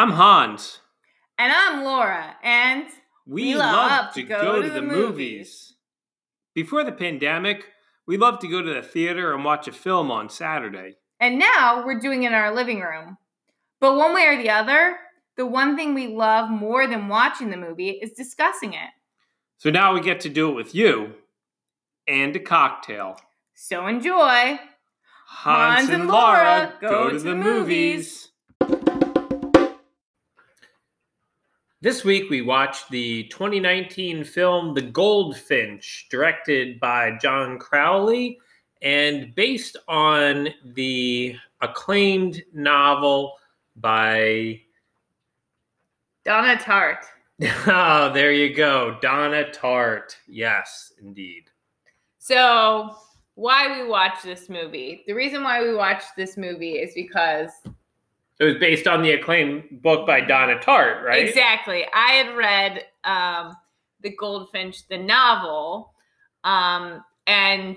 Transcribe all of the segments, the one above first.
I'm Hans. And I'm Laura, and We, We love, love to to go, go to to the, movies. movies. Before the pandemic, we loved to go to the theater and watch a film on Saturday. and now we're doing it in our living room. But one way or the other, the one thing we love more than watching the movie is discussing it. So now we get to do it with you and a cocktail. So enjoy. Hans, and Laura go, to, the movies. This week we watched the 2019 film The Goldfinch, directed by John Crowley and based on the acclaimed novel by Donna Tartt. Oh, there you go. Donna Tartt. Yes, indeed. So, why we watch this movie? The reason why we watch this movie is because It was based on the acclaimed book by Donna Tartt, right? Exactly. I had read um, The Goldfinch, the novel, um, and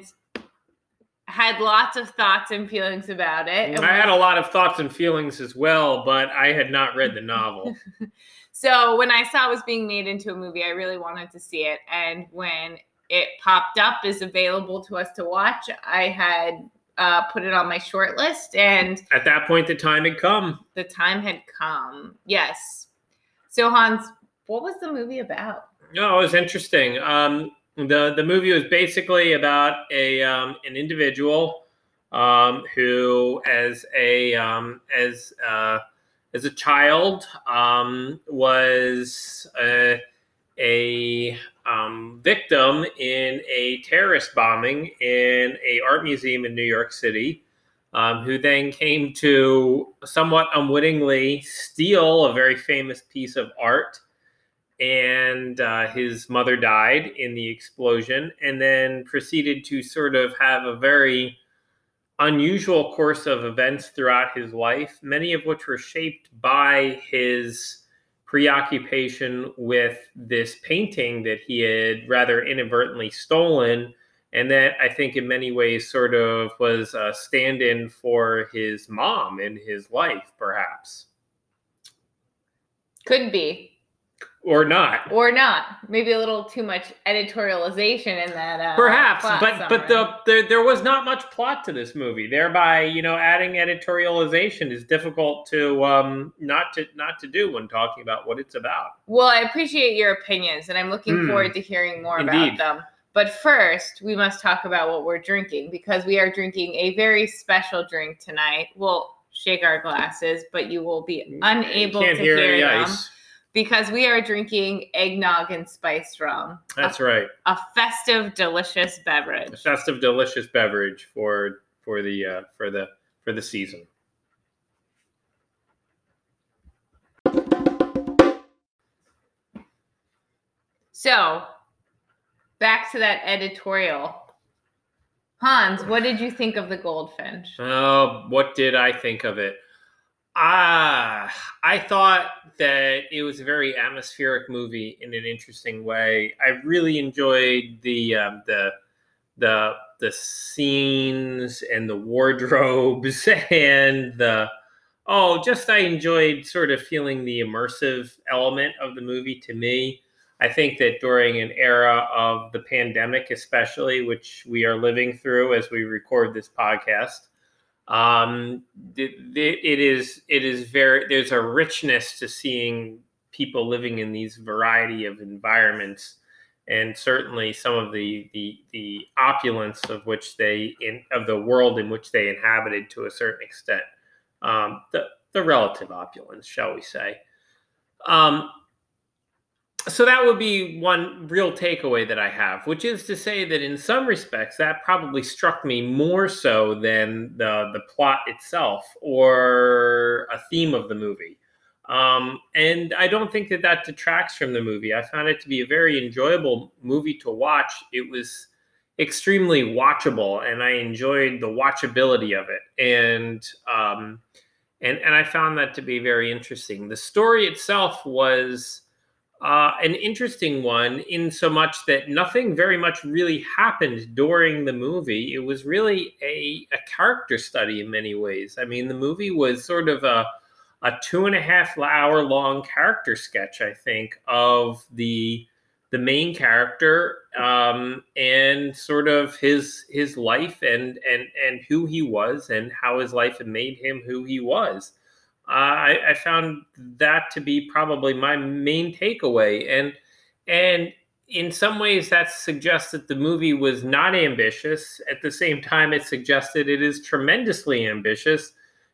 had lots of thoughts and feelings about it. And I had a lot of thoughts and feelings as well, but I had not read the novel. so when I saw it was being made into a movie, I really wanted to see it. And when it popped up as available to us to watch, I had uh, put it on my short list, and At that point, the time had come. the time had come. Yes. So Hans, what was the movie about? No, it was interesting. Um, the the movie was basically about a um, an individual um, who, as a um, as uh, as a child, um, was a, a um, victim in a terrorist bombing in a art museum in New York City. Um, who then came to somewhat unwittingly steal a very famous piece of art and uh, his mother died in the explosion, and then proceeded to sort of have a very unusual course of events throughout his life, many of which were shaped by his preoccupation with this painting that he had rather inadvertently stolen. And that I think in many ways sort of was a stand in for his mom in his life, perhaps. Could be. Or not. or not. Maybe a little too much editorialization in that. Uh, Perhaps, but but the, summary. there was not much plot to this movie. Thereby, you know, adding editorialization is difficult to um not to not to do when talking about what it's about. well, I appreciate your opinions, and I'm looking Hmm. forward to hearing more Indeed. about them. But first, we must talk about what we're drinking because we are drinking a very special drink tonight. We'll shake our glasses, but you will be unable Can't to hear hear, them ice. Because we are drinking eggnog and spiced rum, That's right. a festive, delicious A beverage. festive, delicious beverage for for the uh, for the for the season. So, back to that editorial. Hans, what did you think of the goldfinch? Oh, what did I think of it? Ah, I thought that it was a very atmospheric movie in an interesting way. I really enjoyed the um, the the the scenes and the wardrobes and the oh, just I enjoyed sort of feeling the immersive element of the movie. To me, I think that during an era of the pandemic, especially which we are living through as we record this podcast um th- it is it is very there's a richness to seeing people living in these variety of environments. And certainly some of the the the opulence of which they in of the world in which they inhabited to a certain extent. Um the the relative opulence shall we say. Um so that would be one real takeaway that I have, which is to say that in some respects that probably struck me more so than the the plot itself or a theme of the movie. Um, and I don't think that that detracts from the movie. I found it to be a very enjoyable movie to watch. It was extremely watchable, and I enjoyed the watchability of it. And um, and and I found that to be very interesting. The story itself was uh, an interesting one in so much that nothing very much really happened during the movie. It was really a, a character study in many ways. I mean, the movie was sort of a, a two and a half hour long character sketch, I think, of the the main character um, and sort of his his life and and and who he was and how his life had made him who he was. I, I found that to be probably my main takeaway, and and in some ways that suggests that the movie was not ambitious. At the same time, it suggested it is tremendously ambitious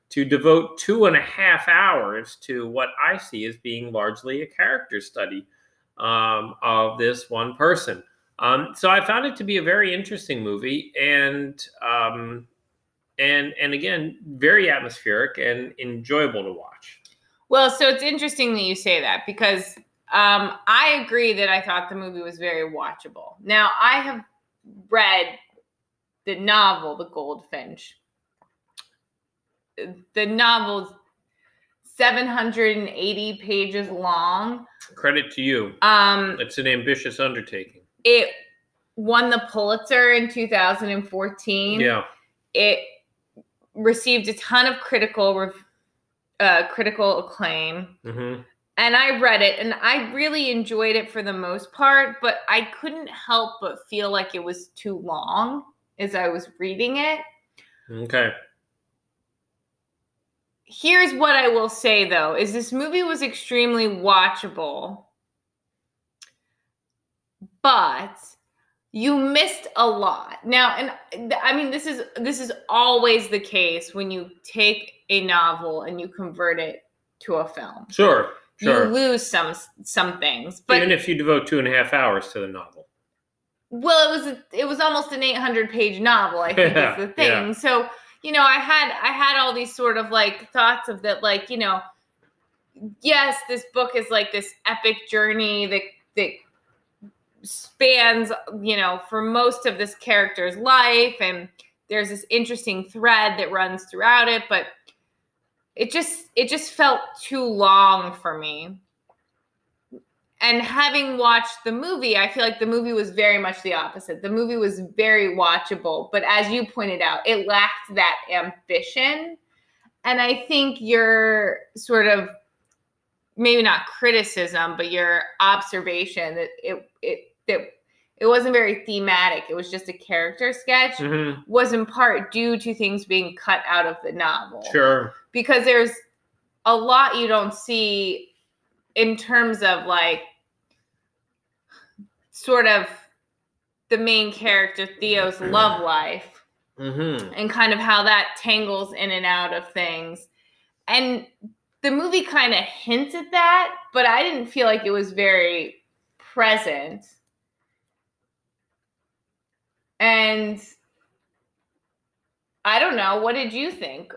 to devote two and a half hours to what I see as being largely a character study um, of this one person. Um, so I found it to be a very interesting movie, and um, and and again, very atmospheric and enjoyable to watch. Well, so it's interesting that you say that because um, I agree that I thought the movie was very watchable. Now I have read the novel, The Goldfinch. The novel's 780 pages long. Credit to you. Um, it's an ambitious undertaking. It won the Pulitzer in 2014. Yeah. It received a ton of critical uh, critical acclaim. Mm-hmm. And I read it and I really enjoyed it for the most part, but I couldn't help but feel like it was too long as I was reading it. Okay. Here's what I will say though is this movie was extremely watchable. But you missed a lot. Now and i mean this is this is always the case when you take a novel and you convert it to a film. Sure sure. you lose some some things but even if you devote two and a half hours to the novel. Well it was a, it was almost an 800 page novel i think is the thing. Yeah. so you know i had i had all these sort of like thoughts of that like you know yes this book is like this epic journey that that spans, you know, for most of this character's life. And there's this interesting thread that runs throughout it, but it just it just felt too long for me. And having watched the movie, I feel like the movie was very much the opposite. The movie was very watchable, but as you pointed out, it lacked that ambition. And I think your sort of maybe not criticism, but your observation that it it that it wasn't very thematic. It was just a character sketch. Mm-hmm. Was in part due to things being cut out of the novel. Sure. Because there's a lot you don't see in terms of like sort of the main character Theo's love life mm-hmm. and kind of how that tangles in and out of things. And the movie kind of hints at that, but I didn't feel like it was very present and I don't know. What did you think?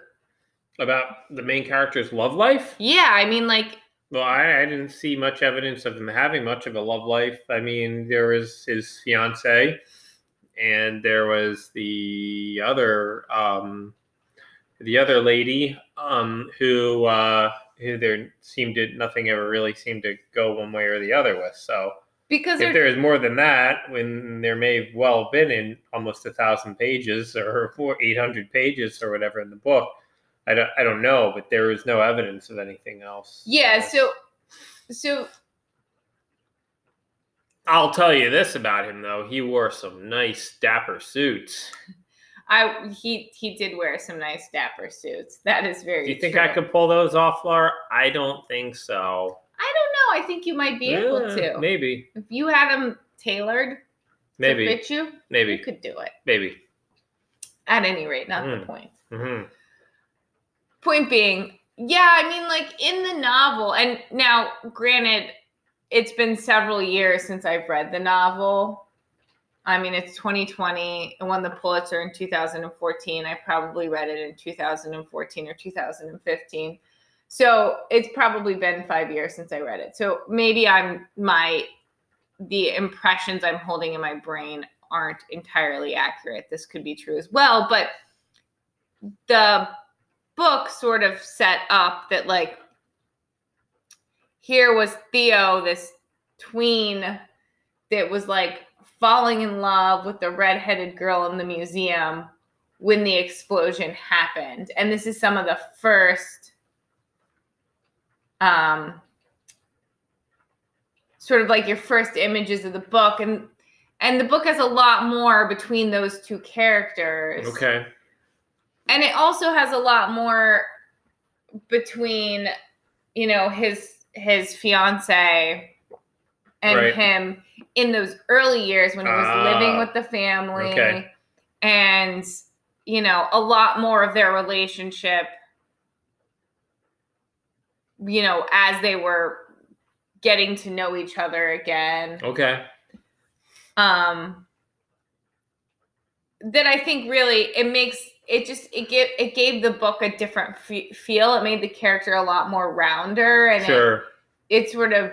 About the main character's love life? Yeah, I mean, like. Well, I, I didn't see much evidence of him having much of a love life. I mean, there was his fiance, and there was the other, um, the other lady, um, who, uh, who there seemed to nothing ever really seemed to go one way or the other with. So because if there is more than that, when there may have well been in almost a thousand pages or four eight hundred pages or whatever in the book, I don't I don't know, but there is no evidence of anything else. Yeah, so so I'll tell you this about him though. He wore some nice dapper suits. I he he did wear some nice dapper suits. That is very. Do you think true. I could pull those off, Laura? I don't think so. I don't know. I think you might be yeah, able to. Maybe. If you had them tailored maybe. to fit you, maybe. you could do it. Maybe. At any rate, not Mm. the point. hmm Point being, yeah, I mean, like in the novel, and now, granted, it's been several years since I've read the novel. I mean, it's 2020. It won the Pulitzer in 2014. I probably read it in 2014 or 2015. So it's probably been five years since I read it. So maybe I'm my the impressions I'm holding in my brain aren't entirely accurate. This could be true as well, but the book sort of set up that like here was Theo, this tween that was like falling in love with the redheaded girl in the museum when the explosion happened. And this is some of the first um sort of like your first images of the book and and the book has a lot more between those two characters Okay. and it also has a lot more between you know his his fiance and Right. him in those early years when he was Ah, living with the family okay. and you know a lot more of their relationship you know as they were getting to know each other again Okay. um that I think really it makes it just it give it gave the book a different fe- feel. It made the character a lot more rounder, and it, it sort of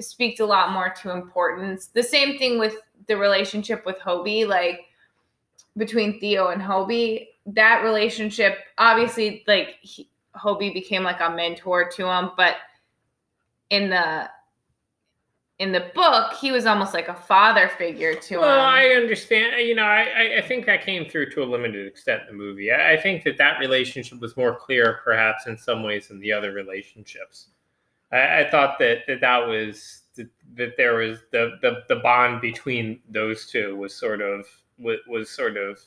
speaks a lot more to importance. The same thing with the relationship with Hobie, like between Theo and Hobie. That relationship, obviously, like he, Hobie became like a mentor to him, but in the in the book, he was almost like a father figure to Well, him. Well, I understand. Uh, you know, I, I- I think that came through to a limited extent in the movie. I, I think that that relationship was more clear, perhaps, in some ways than the other relationships. I, I thought that, that that was that, that there was the, the the bond between those two was sort of was, was sort of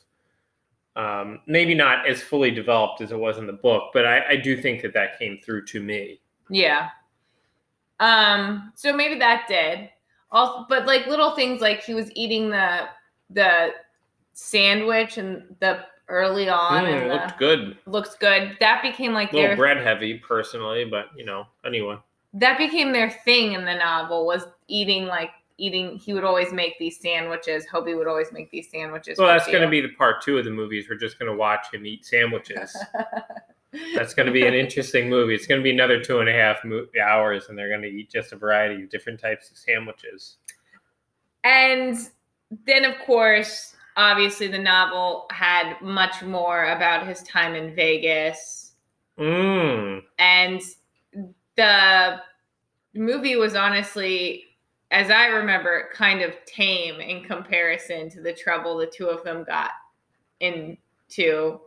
um, maybe not as fully developed as it was in the book, but I, I do think that that came through to me. Yeah. Um, so maybe that did. Also, but like little things like he was eating the the sandwich and the early on Mm, and the, looked good. looks good. That became like A little their bread heavy, personally, but you know, anyway. that became their thing in the novel was eating like eating he would always make these sandwiches. Hobie would always make these sandwiches. Well, that's going to be the part two of the movies. We're just going to watch him eat sandwiches. that's going to be an interesting movie. It's going to be another two and a half mo- hours, and they're going to eat just a variety of different types of sandwiches. And then, of course, obviously, the novel had much more about his time in Vegas. Mm. And the movie was honestly, as I remember, kind of tame in comparison to the trouble the two of them got into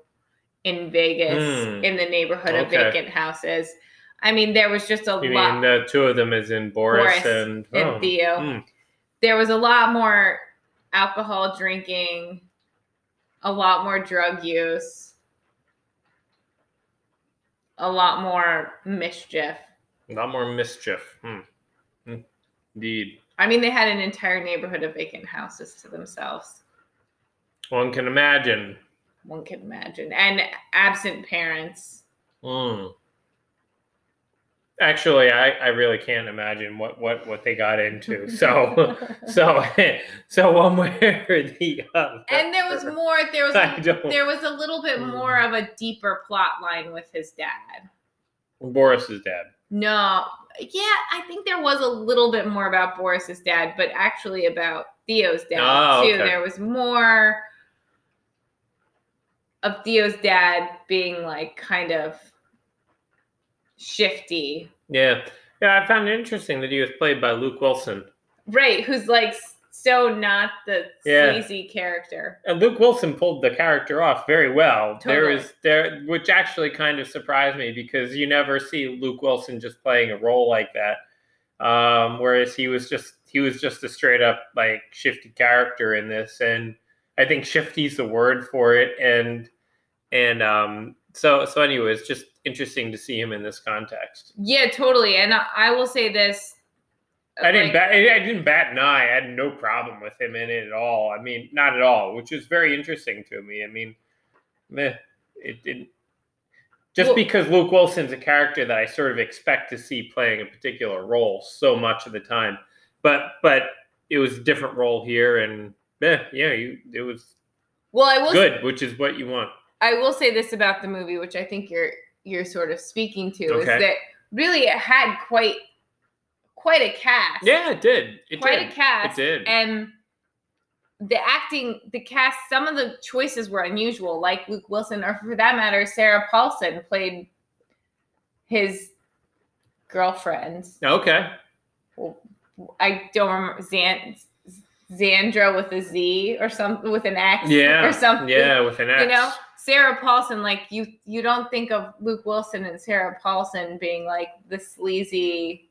in Vegas Hmm. in the neighborhood of vacant houses. I mean, there was just a You lot. mean the two of them, as in Boris, Boris and, and oh, Theo. mm. there was a lot more alcohol drinking, a lot more drug use, a lot more mischief. A lot more mischief. Hmm. Hmm. Indeed. I mean, they had an entire neighborhood of vacant houses to themselves. One can imagine. One can imagine. And absent parents. Mm. Actually, I, I really can't imagine what, what, what they got into. So so so one way or the other. and there was more there was I don't- there was a little bit Mm. more of a deeper plot line with his dad. Boris's dad. No, yeah, I think there was a little bit more about Boris's dad, but actually about Theo's dad Oh, too. okay. There was more of Theo's dad being like kind of shifty, Yeah. Yeah, I found it interesting that he was played by Luke Wilson. right? Who's like so not the Yeah. sleazy character. And Luke Wilson pulled the character off very well. There Totally. is there which actually kind of surprised me because you never see Luke Wilson just playing a role like that. Um, whereas he was just he was just a straight up like shifty character in this and I think shifty's the word for it and and um so so anyway, it's just interesting to see him in this context. Yeah, totally. And I will say this. I didn't like- bat. I didn't bat an eye. I had no problem with him in it at all. I mean, not at all, which is very interesting to me. I mean, meh, it didn't. Just Well- because Luke Wilson's a character that I sort of expect to see playing a particular role so much of the time, but but it was a different role here, and eh, yeah, you, it was Well, I will good, which is what you want. I will say this about the movie, which I think you're you're sort of speaking to, is that really it had quite quite a cast. Yeah, it did. It quite did. a cast. It did. And the acting, the cast, some of the choices were unusual, like Luke Wilson, or for that matter, Sarah Paulson played his girlfriend. okay. I don't remember Zan Zandra with a Z or something with an X Yeah. or something. Yeah, with an X. You know, Sarah Paulson, like you you don't think of Luke Wilson and Sarah Paulson being like the sleazy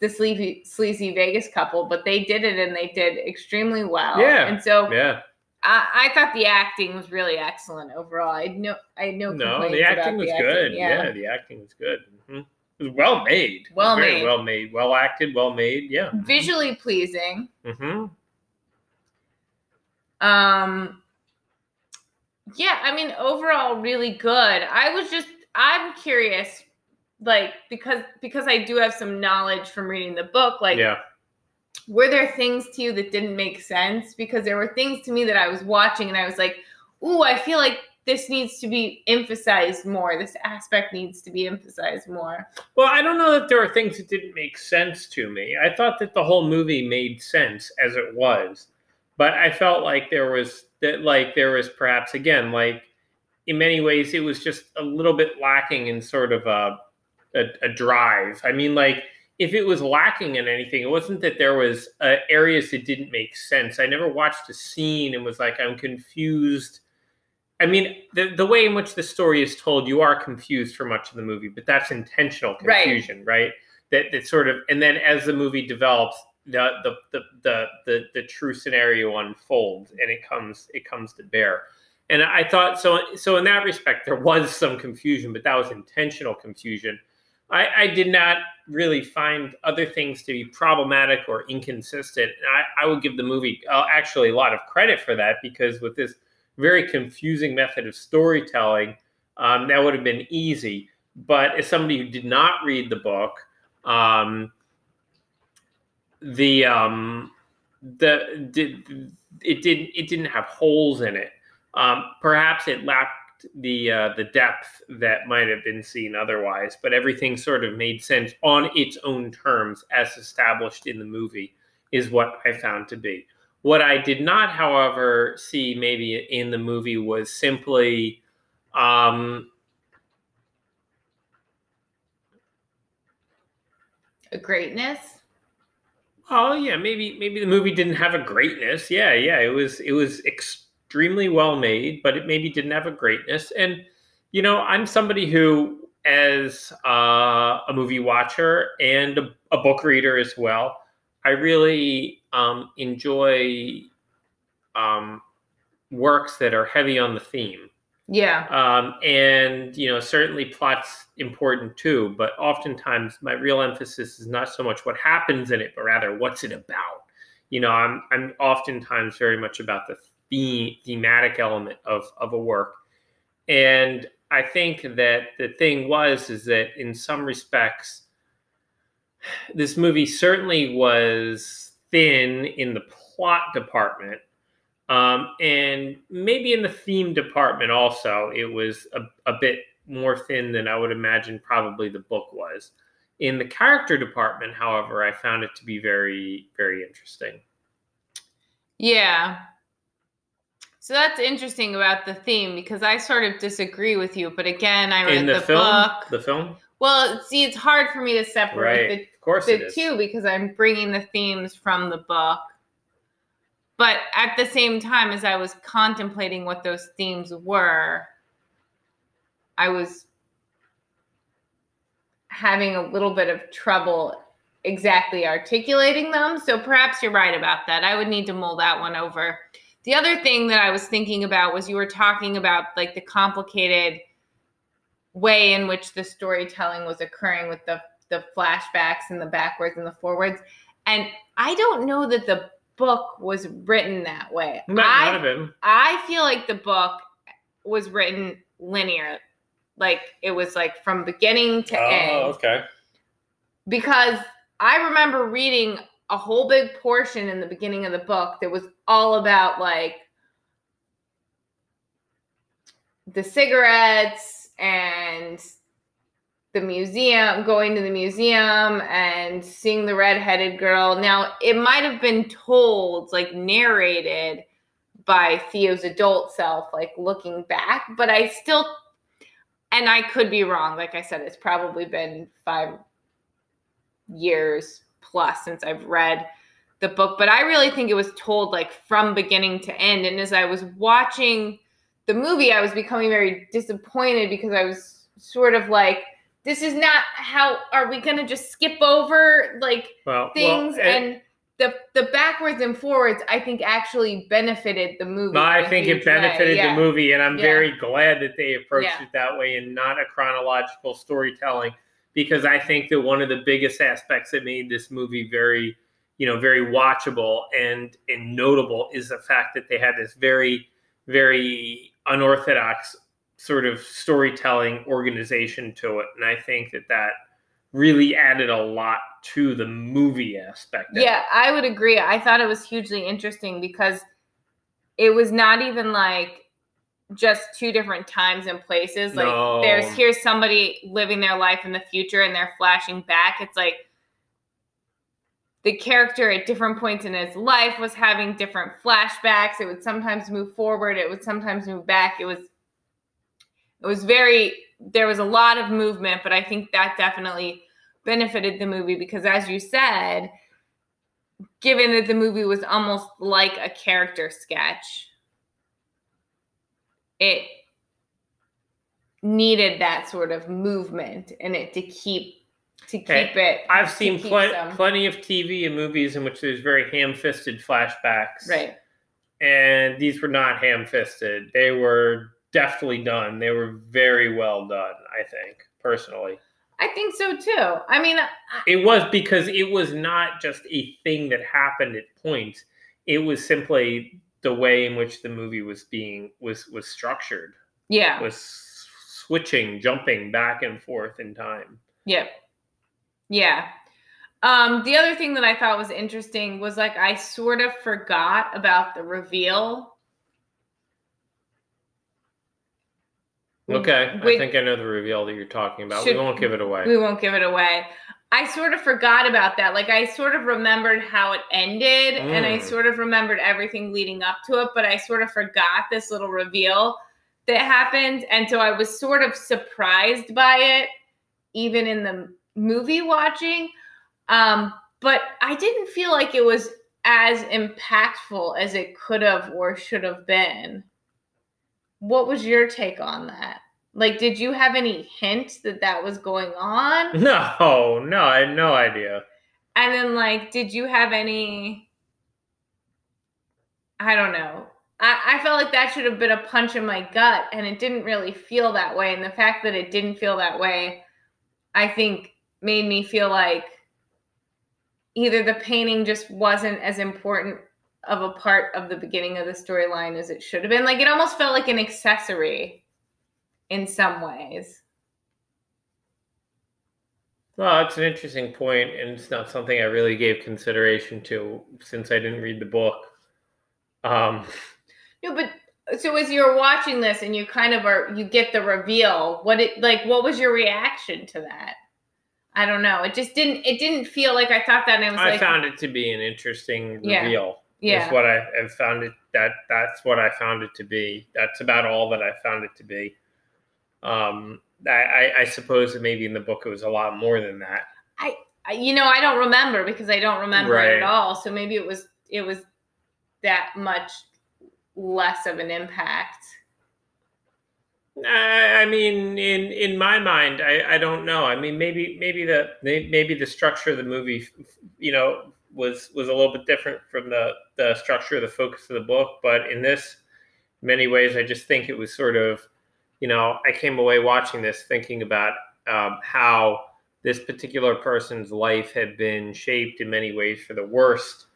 the sleazy sleazy Vegas couple, but they did it and they did extremely well. Yeah. And so Yeah. I, I thought the acting was really excellent overall. I had no I had no No, the acting was the acting. good. Yeah. the acting was good. hmm It was well made. Well very made. Well made. Well acted. Well made. Yeah. Visually pleasing. hmm Um yeah, I mean overall really good. I was just I'm curious like because because I do have some knowledge from reading the book like yeah. were there things to you that didn't make sense because there were things to me that I was watching and I was like, "Ooh, I feel like this needs to be emphasized more. This aspect needs to be emphasized more." Well, I don't know that there are things that didn't make sense to me. I thought that the whole movie made sense as it was, but I felt like there was that like there was perhaps again like in many ways it was just a little bit lacking in sort of a a, a drive. I mean, like if it was lacking in anything, it wasn't that there was uh, areas that didn't make sense. I never watched a scene and was like, I'm confused. I mean, the the way in which the story is told, you are confused for much of the movie, but that's intentional Right. confusion, right? That that sort of, and then as the movie develops, the the the the the, the true scenario unfolds, and it comes it comes to bear. And I thought so. So in that respect, there was some confusion, but that was intentional confusion. I, I did not really find other things to be problematic or inconsistent. I, I would give the movie uh, actually a lot of credit for that because with this very confusing method of storytelling, um, that would have been easy. But as somebody who did not read the book, um, the um, the did it didn't it didn't have holes in it. Um, perhaps it lacked the uh, the depth that might have been seen otherwise, but everything sort of made sense on its own terms as established in the movie is what I found to be. What I did not, however, see maybe in the movie was simply um, A greatness. Oh yeah, maybe maybe the movie didn't have a greatness. Yeah, yeah, it was it was extremely well made, but it maybe didn't have a greatness. And you know, I'm somebody who, as uh, a movie watcher and a, a book reader as well, I really um, enjoy um, works that are heavy on the theme. Yeah. Um, and you know, certainly plot's important too, but oftentimes my real emphasis is not so much what happens in it, but rather what's it about. You know, I'm I'm oftentimes very much about the theme thematic element of of a work, and I think that the thing was is that in some respects, this movie certainly was thin in the plot department um, and maybe in the theme department also, it was a, a bit more thin than I would imagine probably the book was. In the character department, however, I found it to be very, very interesting. Yeah. So that's interesting about the theme because I sort of disagree with you. But again, I read In the, the, film, book. the film, Well, see, it's hard for me to separate right? Of course, the, two because I'm bringing the themes from the book. But at the same time, as I was contemplating what those themes were, I was having a little bit of trouble exactly articulating them. So perhaps you're right about that. I would need to mull that one over. The other thing that I was thinking about was you were talking about like the complicated way in which the storytelling was occurring with the the flashbacks and the backwards and the forwards. And I don't know that the book was written that way. Not, I none of it. I feel like the book was written linear. Like it was like from beginning to end. Oh, okay. Because I remember reading a whole big portion in the beginning of the book that was all about like the cigarettes and the museum, going to the museum and seeing the redheaded girl. Now, it might have been told, like narrated by Theo's adult self, like looking back, but I still, and I could be wrong. Like I said, it's probably been five years plus since I've read the book, but I really think it was told like from beginning to end. And as I was watching the movie, I was becoming very disappointed because I was sort of like, this is not how are we going to just skip over like well, things well, and the the backwards and forwards I think actually benefited the movie. I think it benefited Yeah. the movie, and I'm Yeah. very glad that they approached Yeah. it that way and not a chronological storytelling, because I think that one of the biggest aspects that made this movie very, you know, very watchable and and notable is the fact that they had this very, very unorthodox sort of storytelling organization to it, and I think that that really added a lot to the movie aspect. Yeah, I would agree. I thought it was hugely interesting because it was not even like just two different times and places. Like No. there's here's somebody living their life in the future and they're flashing back. It's like the character at different points in his life was having different flashbacks. It would sometimes move forward, it would sometimes move back. It was it was very there was a lot of movement, but I think that definitely benefited the movie because as you said, given that the movie was almost like a character sketch, it needed that sort of movement in it to keep to keep Okay, it. I've seen some- plenty of TV and movies in which there's very ham-fisted flashbacks, right. And these were not ham-fisted; they were deftly done. They were very well done. I think personally, I think so too. I mean, I, it was because it was not just a thing that happened at points. It was simply the way in which the movie was being was was structured, yeah, was switching, jumping back and forth in time. Yep. Yeah. Um, the other thing that I thought was interesting was like I sort of forgot about the reveal. Okay, I think I know the reveal that you're talking about. Should- we won't give it away. We won't give it away. I sort of forgot about that. Like I sort of remembered how it ended and I Mm. sort of remembered everything leading up to it, but I sort of forgot this little reveal that happened. And so I was sort of surprised by it, even in the movie watching. Um, but I didn't feel like it was as impactful as it could have or should have been. What was your take on that? Like, did you have any hint that that was going on? No, no, I had no idea. And then, like, did you have any? I don't know. I, I felt like that should have been a punch in my gut, and it didn't really feel that way. And the fact that it didn't feel that way, I think, made me feel like either the painting just wasn't as important of a part of the beginning of the storyline as it should have been. Like, it almost felt like an accessory in some ways. Well, it's an interesting point, and it's not something I really gave consideration to since I didn't read the book. Um, No, but so as you're watching this and you kind of are you get the reveal, what it like what was your reaction to that? I don't know. It just didn't it didn't feel like I thought that and it was I like found it to be an interesting Yeah. reveal. yeah. Is what I have found it that that's what I found it to be. That's about all that I found it to be. Um, I, I, suppose that maybe in the book it was a lot more than that. I, you know, I don't remember because I don't remember it at all. So maybe it was it was that much less of an impact. I I mean, in in my mind, I, I don't know. I mean, maybe maybe the maybe the structure of the movie, you know, was was a little bit different from the the structure of the focus of the book. But in this, many ways, I just think it was sort of, you know, I came away watching this thinking about um, how this particular person's life had been shaped in many ways for the worst,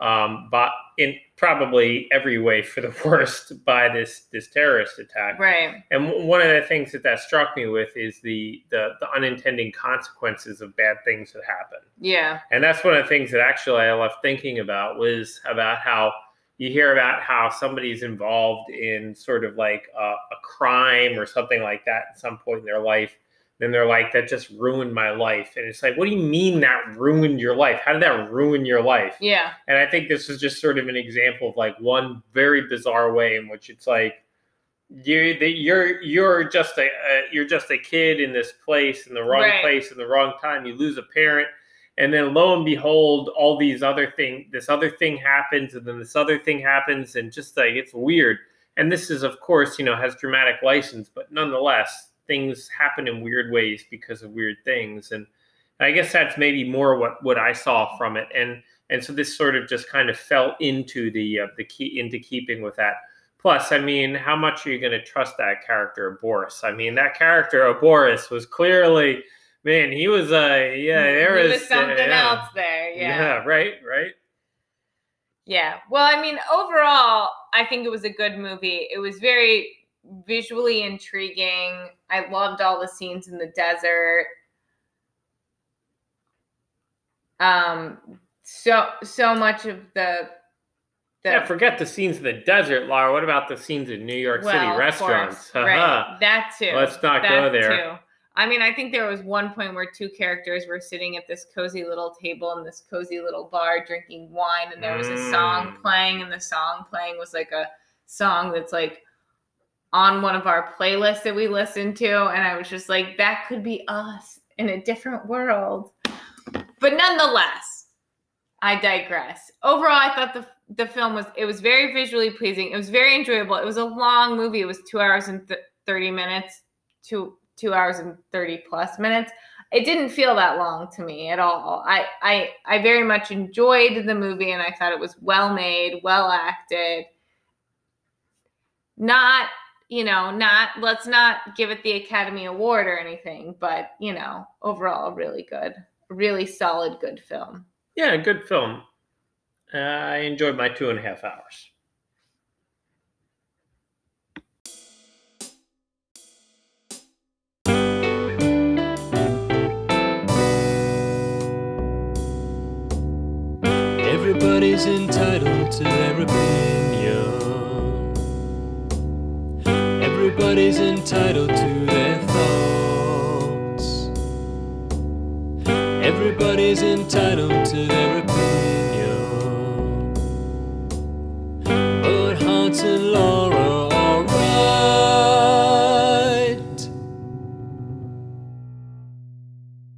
um, but in probably every way for the worst by this this terrorist attack. Right. And w- one of the things that that struck me with is the, the the unintended consequences of bad things that happen. Yeah. And that's one of the things that actually I left thinking about was about how you hear about how somebody's involved in sort of like a, a crime or something like that at some point in their life. Then they're like, that just ruined my life. And it's like, what do you mean that ruined your life? How did that ruin your life? Yeah. And I think this is just sort of an example of like one very bizarre way in which it's like you you're you're just a uh, you're just a kid in this place in the wrong Right. place in the wrong time. You lose a parent, and then lo and behold, all these other thing this other thing happens, and then this other thing happens, and just like it's weird. and this is of course you know has dramatic license, but nonetheless things happen in weird ways because of weird things, and I guess that's maybe more what what I saw from it, and and so this sort of just kind of fell into the uh, the key into keeping with that. Plus, I mean, how much are you going to trust that character Boris? I mean, that character of Boris was clearly, man, he was a uh, yeah, there He was, was something uh, yeah. else there. Yeah. yeah, right, right. Yeah. Well, I mean, overall, I think it was a good movie. It was very visually intriguing. I loved all the scenes in the desert. Um so so much of the the Yeah, forget the scenes in the desert, Laura. What about the scenes in New York well, City restaurants? course, right. That too. Let's not that go there. Too. I mean, I think there was one point where two characters were sitting at this cozy little table in this cozy little bar drinking wine, and there was a song Mm. playing, and the song playing was like a song that's like on one of our playlists that we listen to. And I was just like, that could be us in a different world. But nonetheless, I digress. Overall, I thought the the film was it was very visually pleasing. It was very enjoyable. It was a long movie. It was two hours and th- thirty minutes, two two hours and thirty plus minutes. It didn't feel that long to me at all. I I I very much enjoyed the movie, and I thought it was well made, well acted. Not you know, not let's not give it the Academy Award or anything, but you know, overall, really good, really solid, good film. Yeah, good film. Uh, I enjoyed my two and a half hours. Everybody's entitled to their opinion. Everybody's entitled to their thoughts. Everybody's entitled